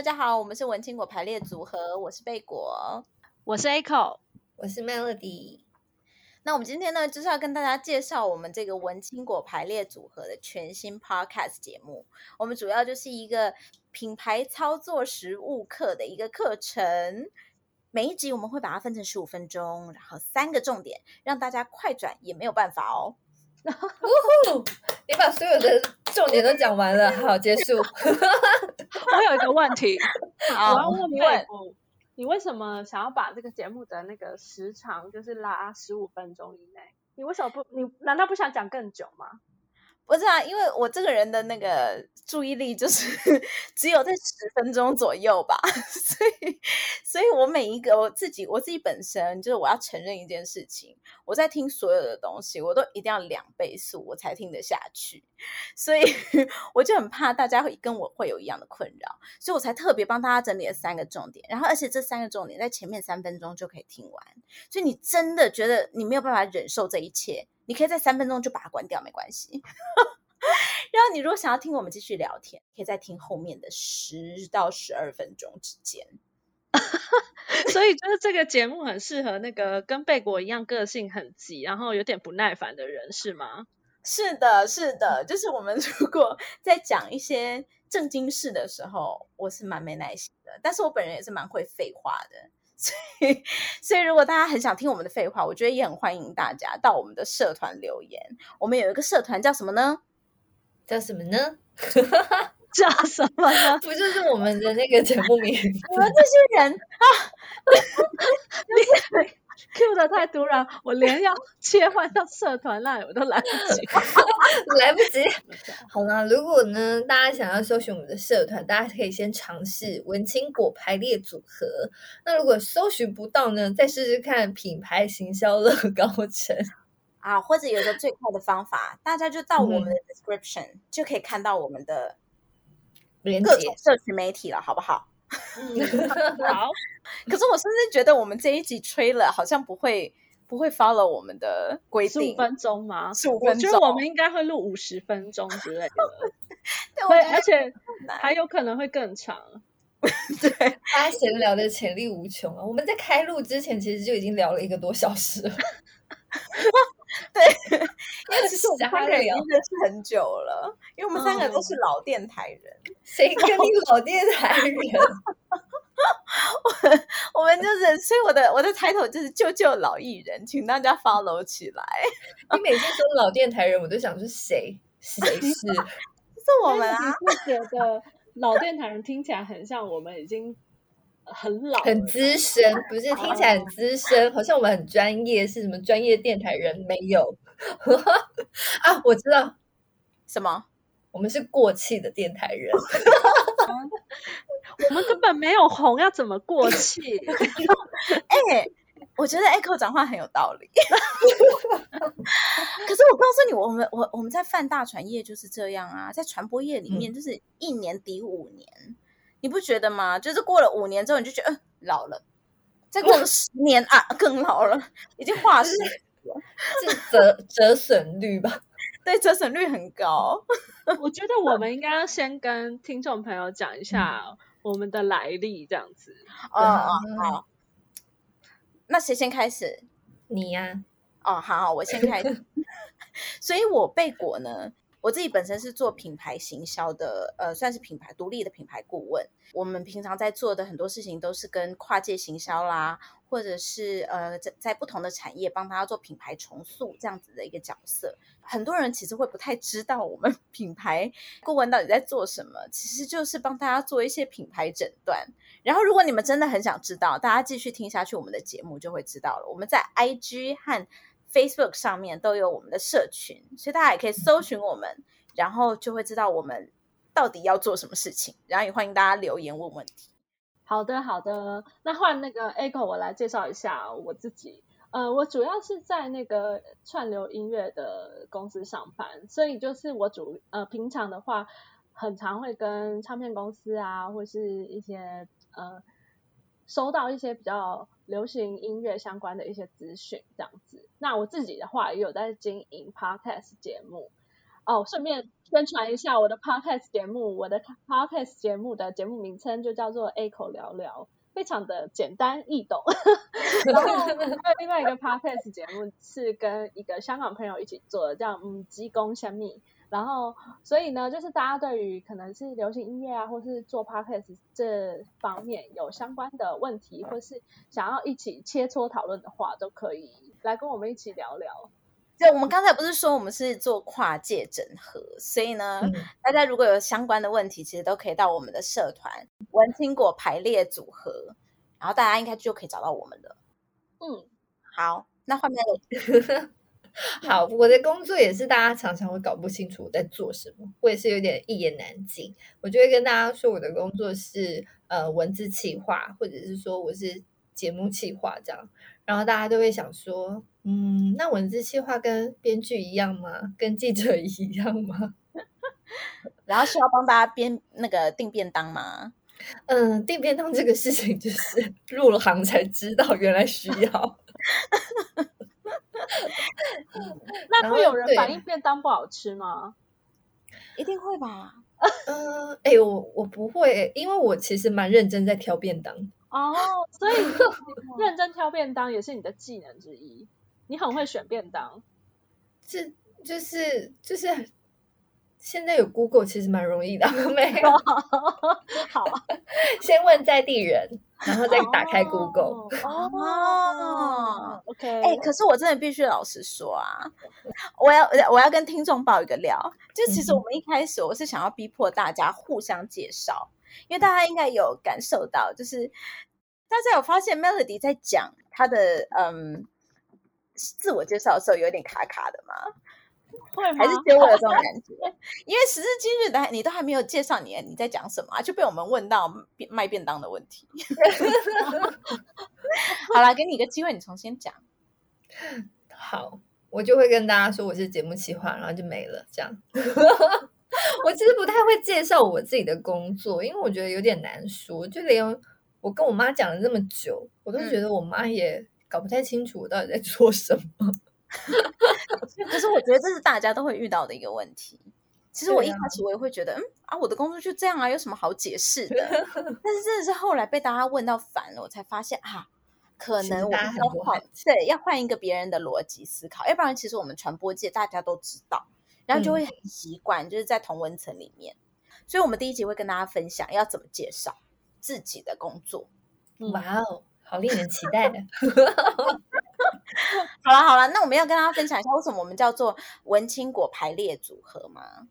大家好，我们是文青果排列组合，我是贝果，我是 Echo，我是 Melody。那我们今天呢，就是要跟大家介绍我们这个文青果排列组合的全新 Podcast 节目。我们主要就是一个品牌操作实务课的一个课程。每一集我们会把它分成十五分钟，然后三个重点，让大家快转也没有办法哦。你把所有的重点都讲完了，好，结束。我有一个问题，好，我要问你问。你为什么想要把这个节目的那个时长就是拉十五分钟以内？你为什么不？你难道不想讲更久吗？不是啊，因为我这个人的那个注意力就是 只有在十分钟左右吧，所以，所以我每一个我自己我自己本身就是我要承认一件事情，我在听所有的东西，我都一定要两倍速我才听得下去，所以 我就很怕大家会跟我会有一样的困扰，所以我才特别帮大家整理了三个重点，然后而且这三个重点在前面三分钟就可以听完，所以你真的觉得你没有办法忍受这一切。你可以在三分钟就把它关掉，没关系。然后你如果想要听我们继续聊天，可以再听后面的十到十二分钟之间。所以就是这个节目很适合那个跟贝果一样个性很急，然后有点不耐烦的人，是吗？是的，是的，就是我们 如果在讲一些正经事的时候，我是蛮没耐心的，但是我本人也是蛮会废话的。所以，所以如果大家很想听我们的废话，我觉得也很欢迎大家到我们的社团留言。我们有一个社团叫什么呢？叫什么呢？叫什么呢？不就是我们的那个节目名？我 们这些人啊，你 Q 的太突然，我连要切换到社团那里我都来不及，来不及。好啦，如果呢，大家想要搜寻我们的社团，大家可以先尝试文青果排列组合。那如果搜寻不到呢，再试试看品牌行销乐高城啊，或者有个最快的方法，大家就到我们的 description、嗯、就可以看到我们的各种社群媒体了，好不好？好，可是我甚至觉得我们这一集吹了，好像不会不会 follow 我们的规定。十五分钟吗？十五分钟，我觉得我们应该会录五十分钟之类的。对，而且还有可能会更长。对，大家闲聊的潜力无穷啊！我们在开录之前，其实就已经聊了一个多小时了。对，因为其实我们三个已经认识很久了，因为我们三个都是老电台人。谁跟你老电台人？我 我们就是，所以我的我的抬头就是救救老艺人，请大家 follow 起来。你每次说老电台人，我都想说谁？谁是？是我们啊！我觉得老电台人听起来很像我们已经。很老，很资深，不是听起来很资深，好像我们很专业，是什么专业电台人？没有 啊，我知道什么？我们是过气的电台人，我们根本没有红，要怎么过气？哎、欸，我觉得 Echo 讲话很有道理，可是我告诉你，我们我我们在泛大传业就是这样啊，在传播业里面就是一年抵五年。嗯你不觉得吗？就是过了五年之后，你就觉得嗯、呃、老了，再过了十年啊更老了，已经化石折折损率吧？对，折损率很高。我觉得我们应该要先跟听众朋友讲一下我们的来历，这样子。哦哦好，那谁先开始？你呀、啊？哦，好好，我先开始。所以我贝果呢？我自己本身是做品牌行销的，呃，算是品牌独立的品牌顾问。我们平常在做的很多事情都是跟跨界行销啦，或者是呃，在在不同的产业帮大家做品牌重塑这样子的一个角色。很多人其实会不太知道我们 品牌顾问到底在做什么，其实就是帮大家做一些品牌诊断。然后，如果你们真的很想知道，大家继续听下去我们的节目就会知道了。我们在 IG 和 Facebook 上面都有我们的社群，所以大家也可以搜寻我们，然后就会知道我们到底要做什么事情。然后也欢迎大家留言问问题。好的，好的。那换那个 Echo，我来介绍一下我自己。呃，我主要是在那个串流音乐的公司上班，所以就是我主呃平常的话，很常会跟唱片公司啊，或是一些呃收到一些比较。流行音乐相关的一些资讯，这样子。那我自己的话也有在经营 podcast 节目，哦，顺便宣传一下我的 podcast 节目，我的 podcast 节目的节目名称就叫做 A 口聊聊。非常的简单易懂，然后另外一个 podcast 节目是跟一个香港朋友一起做的，叫嗯鸡公香蜜。然后所以呢，就是大家对于可能是流行音乐啊，或是做 podcast 这方面有相关的问题，或是想要一起切磋讨论的话，都可以来跟我们一起聊聊。对，我们刚才不是说我们是做跨界整合，所以呢，嗯、大家如果有相关的问题，其实都可以到我们的社团“文青果排列组合”，然后大家应该就可以找到我们了。嗯，好，那后面 好，我的工作也是大家常常会搞不清楚我在做什么，我也是有点一言难尽。我就会跟大家说，我的工作是呃文字企划，或者是说我是节目企划这样，然后大家都会想说。嗯，那文字企划跟编剧一样吗？跟记者 一样吗？然后需要帮大家编那个订便当吗？嗯，订便当这个事情就是入了行才知道，原来需要。那会有人反映便当不好吃吗？一定会吧。嗯，哎，我我不会，因为我其实蛮认真在挑便当。哦，所以认真挑便当也是你的技能之一。你很会选便当，这就是就是现在有 Google 其实蛮容易的，没有 好，先问在地人，然后再打开 Google 哦。OK，哎，可是我真的必须老实说啊，我要我要跟听众爆一个料，就其实我们一开始我是想要逼迫大家互相介绍，因为大家应该有感受到，就是大家有发现 Melody 在讲他的嗯。自我介绍的时候有点卡卡的吗？会吗？还是只有我有这种感觉？因为时至今日的你都还没有介绍你你在讲什么啊，就被我们问到卖便当的问题。好了，给你一个机会，你重新讲。好，我就会跟大家说我是节目企划，然后就没了。这样，我其实不太会介绍我自己的工作，因为我觉得有点难说。就连我跟我妈讲了这么久，我都觉得我妈也。嗯搞不太清楚我到底在做什么，可是我觉得这是大家都会遇到的一个问题。其实我一开始我也会觉得，啊嗯啊，我的工作就这样啊，有什么好解释的？但是真的是后来被大家问到烦了，我才发现啊，可能我们要换，对，要换一个别人的逻辑思考，要不然其实我们传播界大家都知道，然后就会很习惯，就是在同文层里面。嗯、所以，我们第一集会跟大家分享要怎么介绍自己的工作。哇哦！好令人期待的。好了好了，那我们要跟大家分享一下，为什么我们叫做文青果排列组合吗？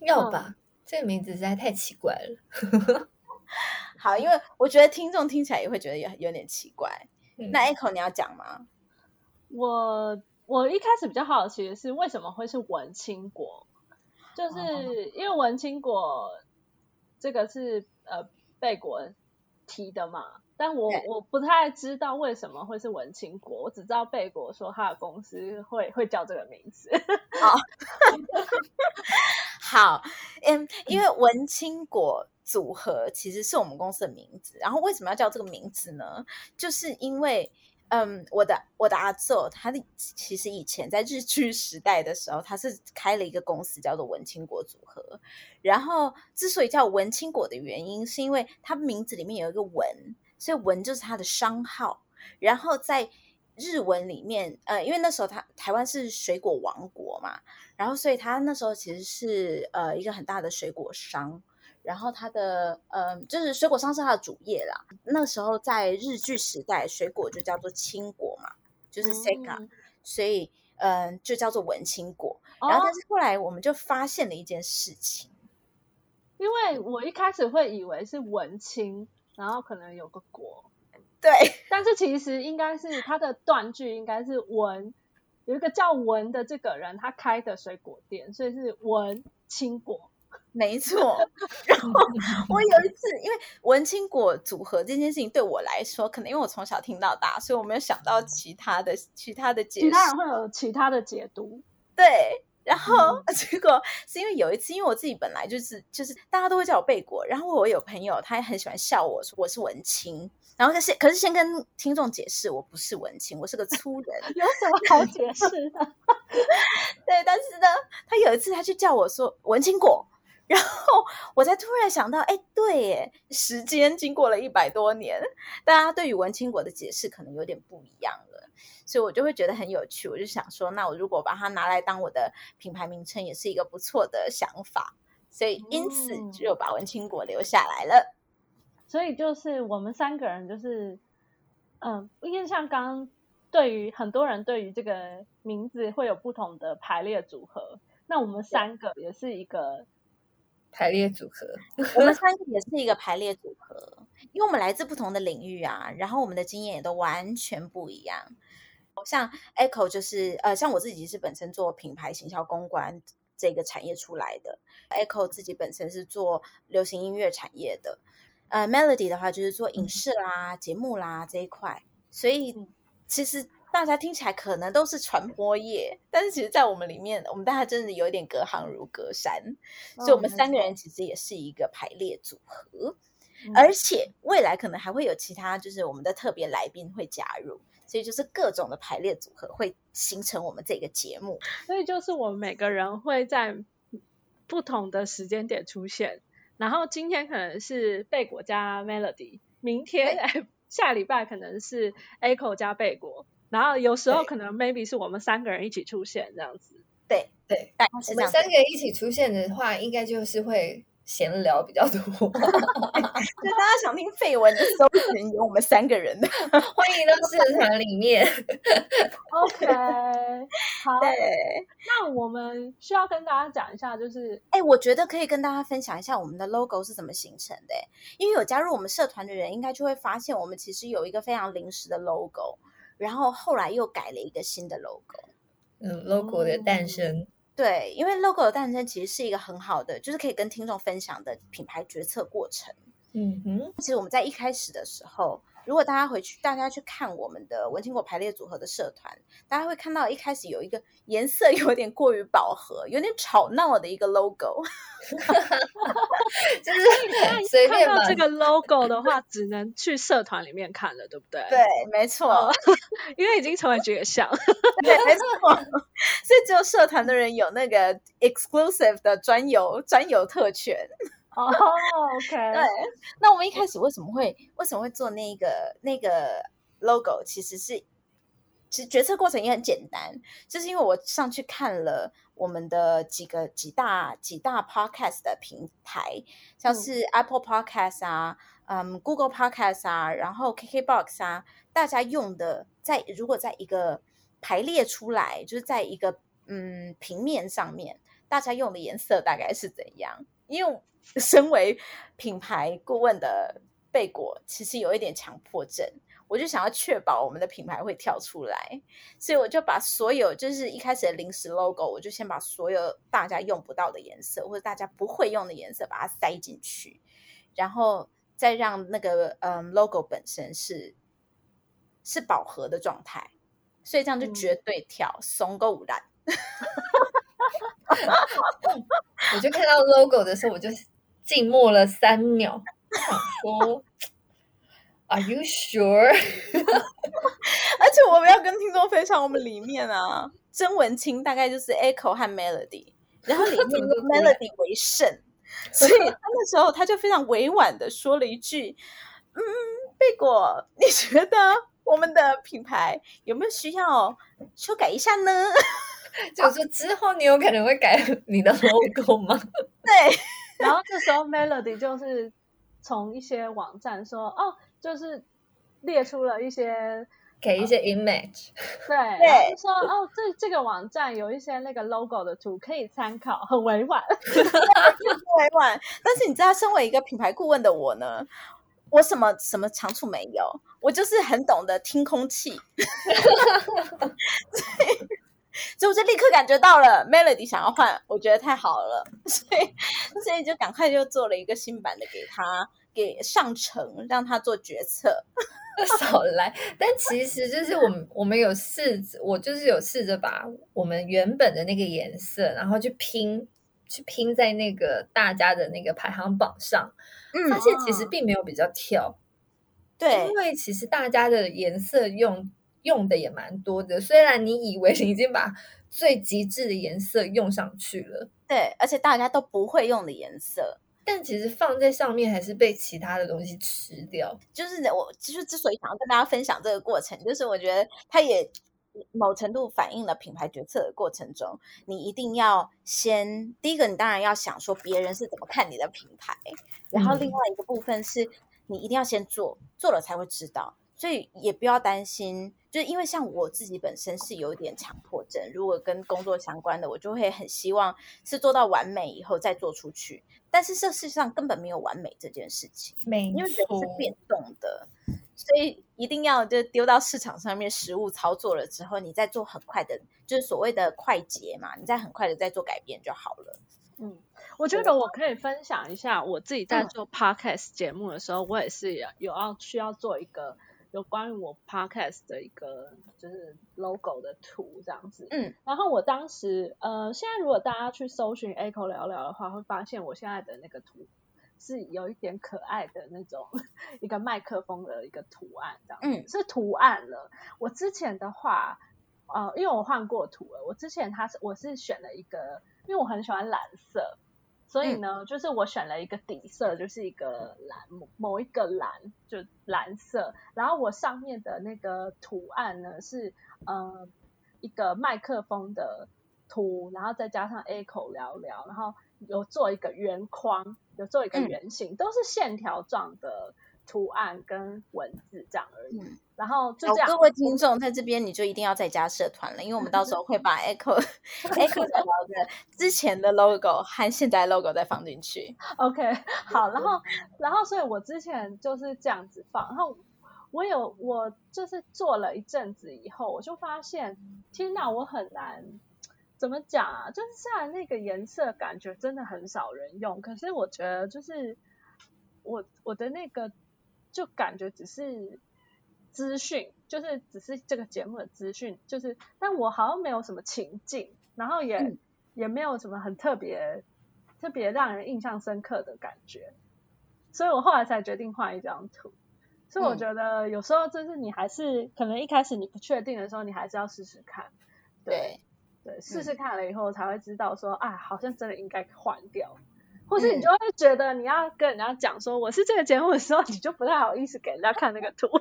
要吧，嗯、这个名字实在太奇怪了。好，因为我觉得听众听起来也会觉得有有点奇怪。嗯、那 Echo 你要讲吗？我我一开始比较好奇的是，为什么会是文青果？就是因为文青果这个是呃贝果提的嘛。但我我不太知道为什么会是文青果，我只知道贝果说他的公司会会叫这个名字。好，好，嗯，因为文青果组合其实是我们公司的名字，然后为什么要叫这个名字呢？就是因为，嗯，我的我的阿祖他的其实以前在日剧时代的时候，他是开了一个公司叫做文青果组合，然后之所以叫文青果的原因，是因为他名字里面有一个文。所以文就是他的商号，然后在日文里面，呃，因为那时候他台湾是水果王国嘛，然后所以他那时候其实是呃一个很大的水果商，然后他的呃就是水果商是他的主业啦。那时候在日据时代，水果就叫做青果嘛，就是 Seka，、嗯、所以嗯、呃、就叫做文青果。然后但是后来我们就发现了一件事情，因为我一开始会以为是文青。然后可能有个果，对，但是其实应该是他的断句应该是文，有一个叫文的这个人他开的水果店，所以是文青果，没错。然后我有一次，因为文青果组合这件事情对我来说，可能因为我从小听到大，所以我没有想到其他的其他的解释，其他人会有其他的解读，对。然后 结果是因为有一次，因为我自己本来就是就是大家都会叫我贝果，然后我有朋友他也很喜欢笑我说我是文青，然后先，可是先跟听众解释，我不是文青，我是个粗人，有什么好解释的？对，但是呢，他有一次他就叫我说文青果，然后我才突然想到，哎，对耶，时间经过了一百多年，大家对于文清国的解释可能有点不一样了，所以我就会觉得很有趣，我就想说，那我如果把它拿来当我的品牌名称，也是一个不错的想法，所以因此就把文清国留下来了。所以就是我们三个人，就是，嗯，因为像刚刚对于很多人对于这个名字会有不同的排列组合，那我们三个也是一个排列组合。我们三个也是一个排列组合，因为我们来自不同的领域啊，然后我们的经验也都完全不一样。像 Echo 就是呃，像我自己是本身做品牌行销公关这个产业出来的，Echo 自己本身是做流行音乐产业的。呃，Melody 的话就是做影视啦、节目啦这一块，所以其实大家听起来可能都是传播业，但是其实，在我们里面，我们大家真的有点隔行如隔山，所以我们三个人其实也是一个排列组合，而。且未来可能还会有其他，就是我们的特别来宾会加入，所以就是各种的排列组合会形成我们这个节目，所以就是我们每个人会在不同的时间点出现。然后今天可能是贝果加 Melody，明天哎下礼拜可能是 Echo 加贝果，然后有时候可能 maybe 是我们三个人一起出现这样子。对对，我们三个人一起出现的话，应该就是会。闲聊比较多，就大家想听废文的搜寻有我们三个人的，欢迎到社团里面。OK，好，对，那我们需要跟大家讲一下，就是，哎，我觉得可以跟大家分享一下我们的 logo 是怎么形成的，因为有加入我们社团的人，应该就会发现我们其实有一个非常临时的 logo，然后后来又改了一个新的 logo，嗯，logo 的诞生。对，因为 logo 的诞生其实是一个很好的，就是可以跟听众分享的品牌决策过程。嗯哼，其实我们在一开始的时候，如果大家回去，大家去看我们的文青果排列组合的社团，大家会看到一开始有一个颜色有点过于饱和、有点吵闹的一个 logo。就是随便看到这个 logo 的话，只能去社团里面看了，对不对？对，没错，哦、因为已经成为绝响。对，没错。所以只有社团的人有那个 exclusive 的专有专有特权。哦、oh，OK。对，那我们一开始为什么会为什么会做那个那个 logo？其实是其实决策过程也很简单，就是因为我上去看了我们的几个几大几大 podcast 的平台，像是 Apple Podcast 啊，嗯，嗯，Google Podcast 啊，然后 KKBox 啊，大家用的在如果在一个排列出来，就是在一个嗯平面上面，大家用的颜色大概是怎样？因为身为品牌顾问的贝果，其实有一点强迫症，我就想要确保我们的品牌会跳出来，所以我就把所有就是一开始的临时 logo，我就先把所有大家用不到的颜色或者大家不会用的颜色把它塞进去，然后再让那个嗯 logo 本身是是饱和的状态。所以这样就绝对跳，怂够烂。我就看到 logo 的时候，我就静默了三秒，想说：“Are you sure？” 而且我们要跟听众分享，我们里面啊，真文清大概就是 Echo 和 Melody，然后里面 Melody 为胜，所以他那时候他就非常委婉的说了一句：“嗯，贝果，你觉得？”我们的品牌有没有需要修改一下呢？就是说之后你有可能会改你的 logo 吗？对，然后这时候 Melody 就是从一些网站说哦，就是列出了一些给一些 image，对，对，说哦，这这个网站有一些那个 logo 的图可以参考，很委婉，很委婉。但是你知道，身为一个品牌顾问的我呢？我什么什么长处没有，我就是很懂得听空气，所以我就立刻感觉到了 Melody 想要换，我觉得太好了，所以所以就赶快就做了一个新版的给他，给上层，让他做决策。少来，但其实就是我们我们有试着，我就是有试着把我们原本的那个颜色，然后去拼。去拼在那个大家的那个排行榜上，嗯，发现其实并没有比较跳，对，因为其实大家的颜色用用的也蛮多的，虽然你以为 你已经把最极致的颜色用上去了，对，而且大家都不会用的颜色。但其实放在上面还是被其他的东西吃掉。就是我其实之所以想要跟大家分享这个过程，就是我觉得它也某程度反映了品牌决策的过程中，你一定要先第一个，你当然要想说别人是怎么看你的品牌，然后另外一个部分是你一定要先做，做了才会知道。所以也不要担心，就是因为像我自己本身是有一点强迫症，如果跟工作相关的，我就会很希望是做到完美以后再做出去。但是这世上根本没有完美这件事情，没错，因为人是变动的，所以一定要就丢到市场上面实物操作了之后，你再做很快的，就是所谓的快捷嘛，你再很快的再做改变就好了。嗯，我觉得我可以分享一下我自己在做 podcast 节目的时候，嗯、我也是有要需要做一个。有关于我 podcast 的一个就是 logo 的图这样子，嗯，然后我当时呃，现在如果大家去搜寻 Echo 聊聊的话，会发现我现在的那个图是有一点可爱的那种 一个麦克风的一个图案这样，嗯，是图案了。我之前的话，呃，因为我换过图了，我之前它是我是选了一个，因为我很喜欢蓝色。所以呢，就是我选了一个底色，就是一个蓝，某一个蓝，就蓝色。然后我上面的那个图案呢，是呃一个麦克风的图，然后再加上 A 口聊聊，然后有做一个圆框，有做一个圆形，嗯、都是线条状的。图案跟文字这样而已，嗯、然后就这样。各位听众在这边，你就一定要再加社团了，因为我们到时候会把 Echo Echo 聊的之前的 logo 和现在 logo 再放进去。OK，好，然后然后所以我之前就是这样子放，然后我有我就是做了一阵子以后，我就发现，天哪，我很难怎么讲啊？就是虽然那个颜色感觉真的很少人用，可是我觉得就是我我的那个。就感觉只是资讯，就是只是这个节目的资讯，就是，但我好像没有什么情境，然后也、嗯、也没有什么很特别、特别让人印象深刻的感觉，所以我后来才决定换一张图。所以我觉得有时候就是你还是可能一开始你不确定的时候，你还是要试试看，对对，对，试试看了以后才会知道说，啊，好像真的应该换掉。或是你就会觉得你要跟人家讲说我是这个节目的时候，你就不太好意思给人家看那个图。哦，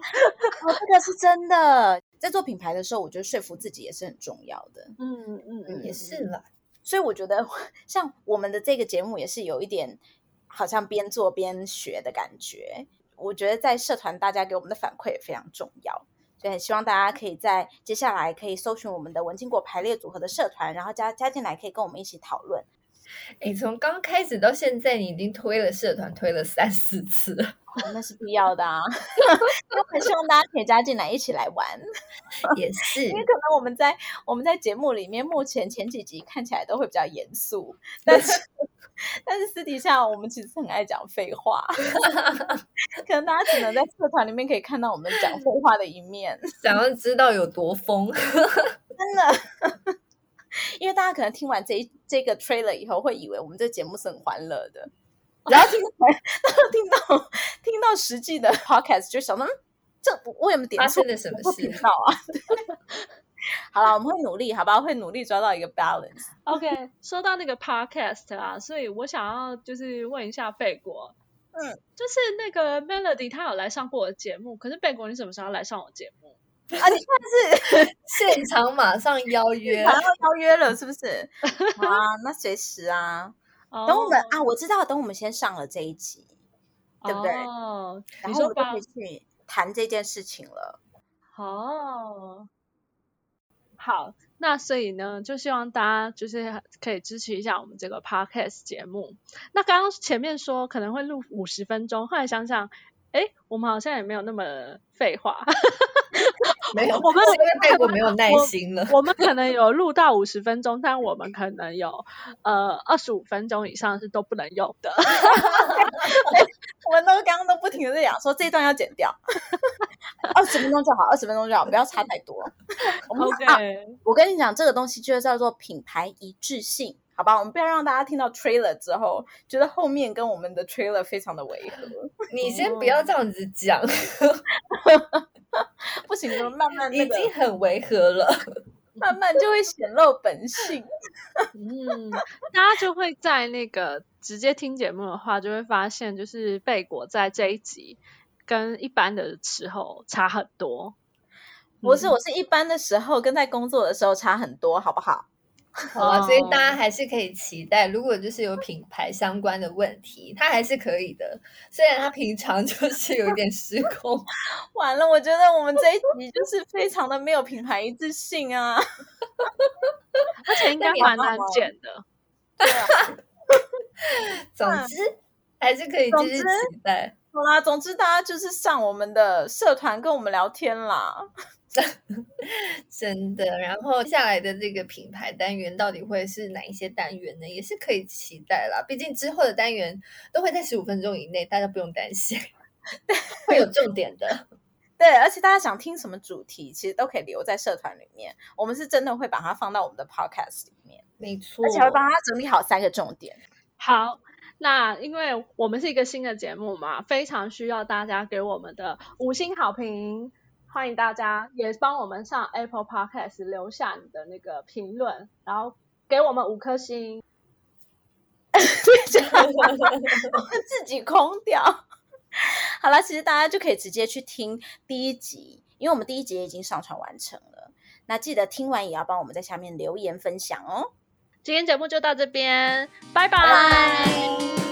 这个是真的。在做品牌的时候，我觉得说服自己也是很重要的。嗯嗯嗯，嗯也是啦。所以我觉得像我们的这个节目也是有一点好像边做边学的感觉。我觉得在社团大家给我们的反馈也非常重要，所以很希望大家可以在接下来可以搜寻我们的文青果排列组合的社团，然后加加进来，可以跟我们一起讨论。哎，从刚开始到现在，你已经推了社团推了三四次了。哦，那是必要的啊！我很希望大家可以加进来一起来玩。也是，因为可能我们在我们在节目里面，目前前几集看起来都会比较严肃，但是 但是私底下我们其实很爱讲废话。可能大家只能在社团里面可以看到我们讲废话的一面，想要知道有多疯，真的。因为大家可能听完这一这个 trailer 以后，会以为我们这节目是很欢乐的，然后听到听到听到实际的 podcast 就想到，嗯，这我有没有点错了什么事？频道啊？好了，我们会努力，好吧？会努力抓到一个 balance。OK，说到那个 podcast 啊，所以我想要就是问一下贝果，嗯，就是那个 Melody 他有来上过我的节目，可是贝果你什么时候来上我节目？啊！你看是 现场马上邀 约，马上邀约了，是不是？啊，那随时啊。等我们、oh. 啊，我知道，等我们先上了这一集，oh. 对不对？哦，然后我们就可以去谈这件事情了。哦，oh. 好，那所以呢，就希望大家就是可以支持一下我们这个 podcast 节目。那刚刚前面说可能会录五十分钟，后来想想，哎，我们好像也没有那么废话。没有，我们因为太过没有耐心了。我们可能有录到五十分钟，但我们可能有呃二十五分钟以上是都不能用的。我们都刚刚都不停的在讲说这一段要剪掉，二十分钟就好，二十分钟就好，不要差太多。我们 Okay. 啊，我跟你讲，这个东西就叫做品牌一致性。好吧，我们不要让大家听到 trailer 之后，觉得后面跟我们的 trailer 非常的违和。你先不要这样子讲，不行，就慢慢、那个、已经很违和了，慢慢就会显露本性。嗯，大家就会在那个直接听节目的话，就会发现，就是贝果在这一集跟一般的时候差很多。不是，我是一般的时候跟在工作的时候差很多，好不好？好啊，所以大家还是可以期待，如果就是有品牌相关的问题，他还是可以的。虽然他平常就是有点失控。完了，我觉得我们这一集就是非常的没有品牌一致性啊，而且应该蛮难剪的。对啊，总之还是可以继续期待。好啦，总之大家就是上我们的社团跟我们聊天啦。真的，然后接下来的这个品牌单元到底会是哪一些单元呢？也是可以期待啦。毕竟之后的单元都会在十五分钟以内，大家不用担心，会有重点的。对，而且大家想听什么主题，其实都可以留在社团里面。我们是真的会把它放到我们的 podcast 里面，没错，而且会帮他整理好三个重点。好，那因为我们是一个新的节目嘛，非常需要大家给我们的五星好评。欢迎大家也帮我们上 Apple Podcast 留下你的那个评论，然后给我们五颗星。我自己空掉。好了，其实大家就可以直接去听第一集，因为我们第一集已经上传完成了。那记得听完也要帮我们在下面留言分享哦。今天节目就到这边，拜拜。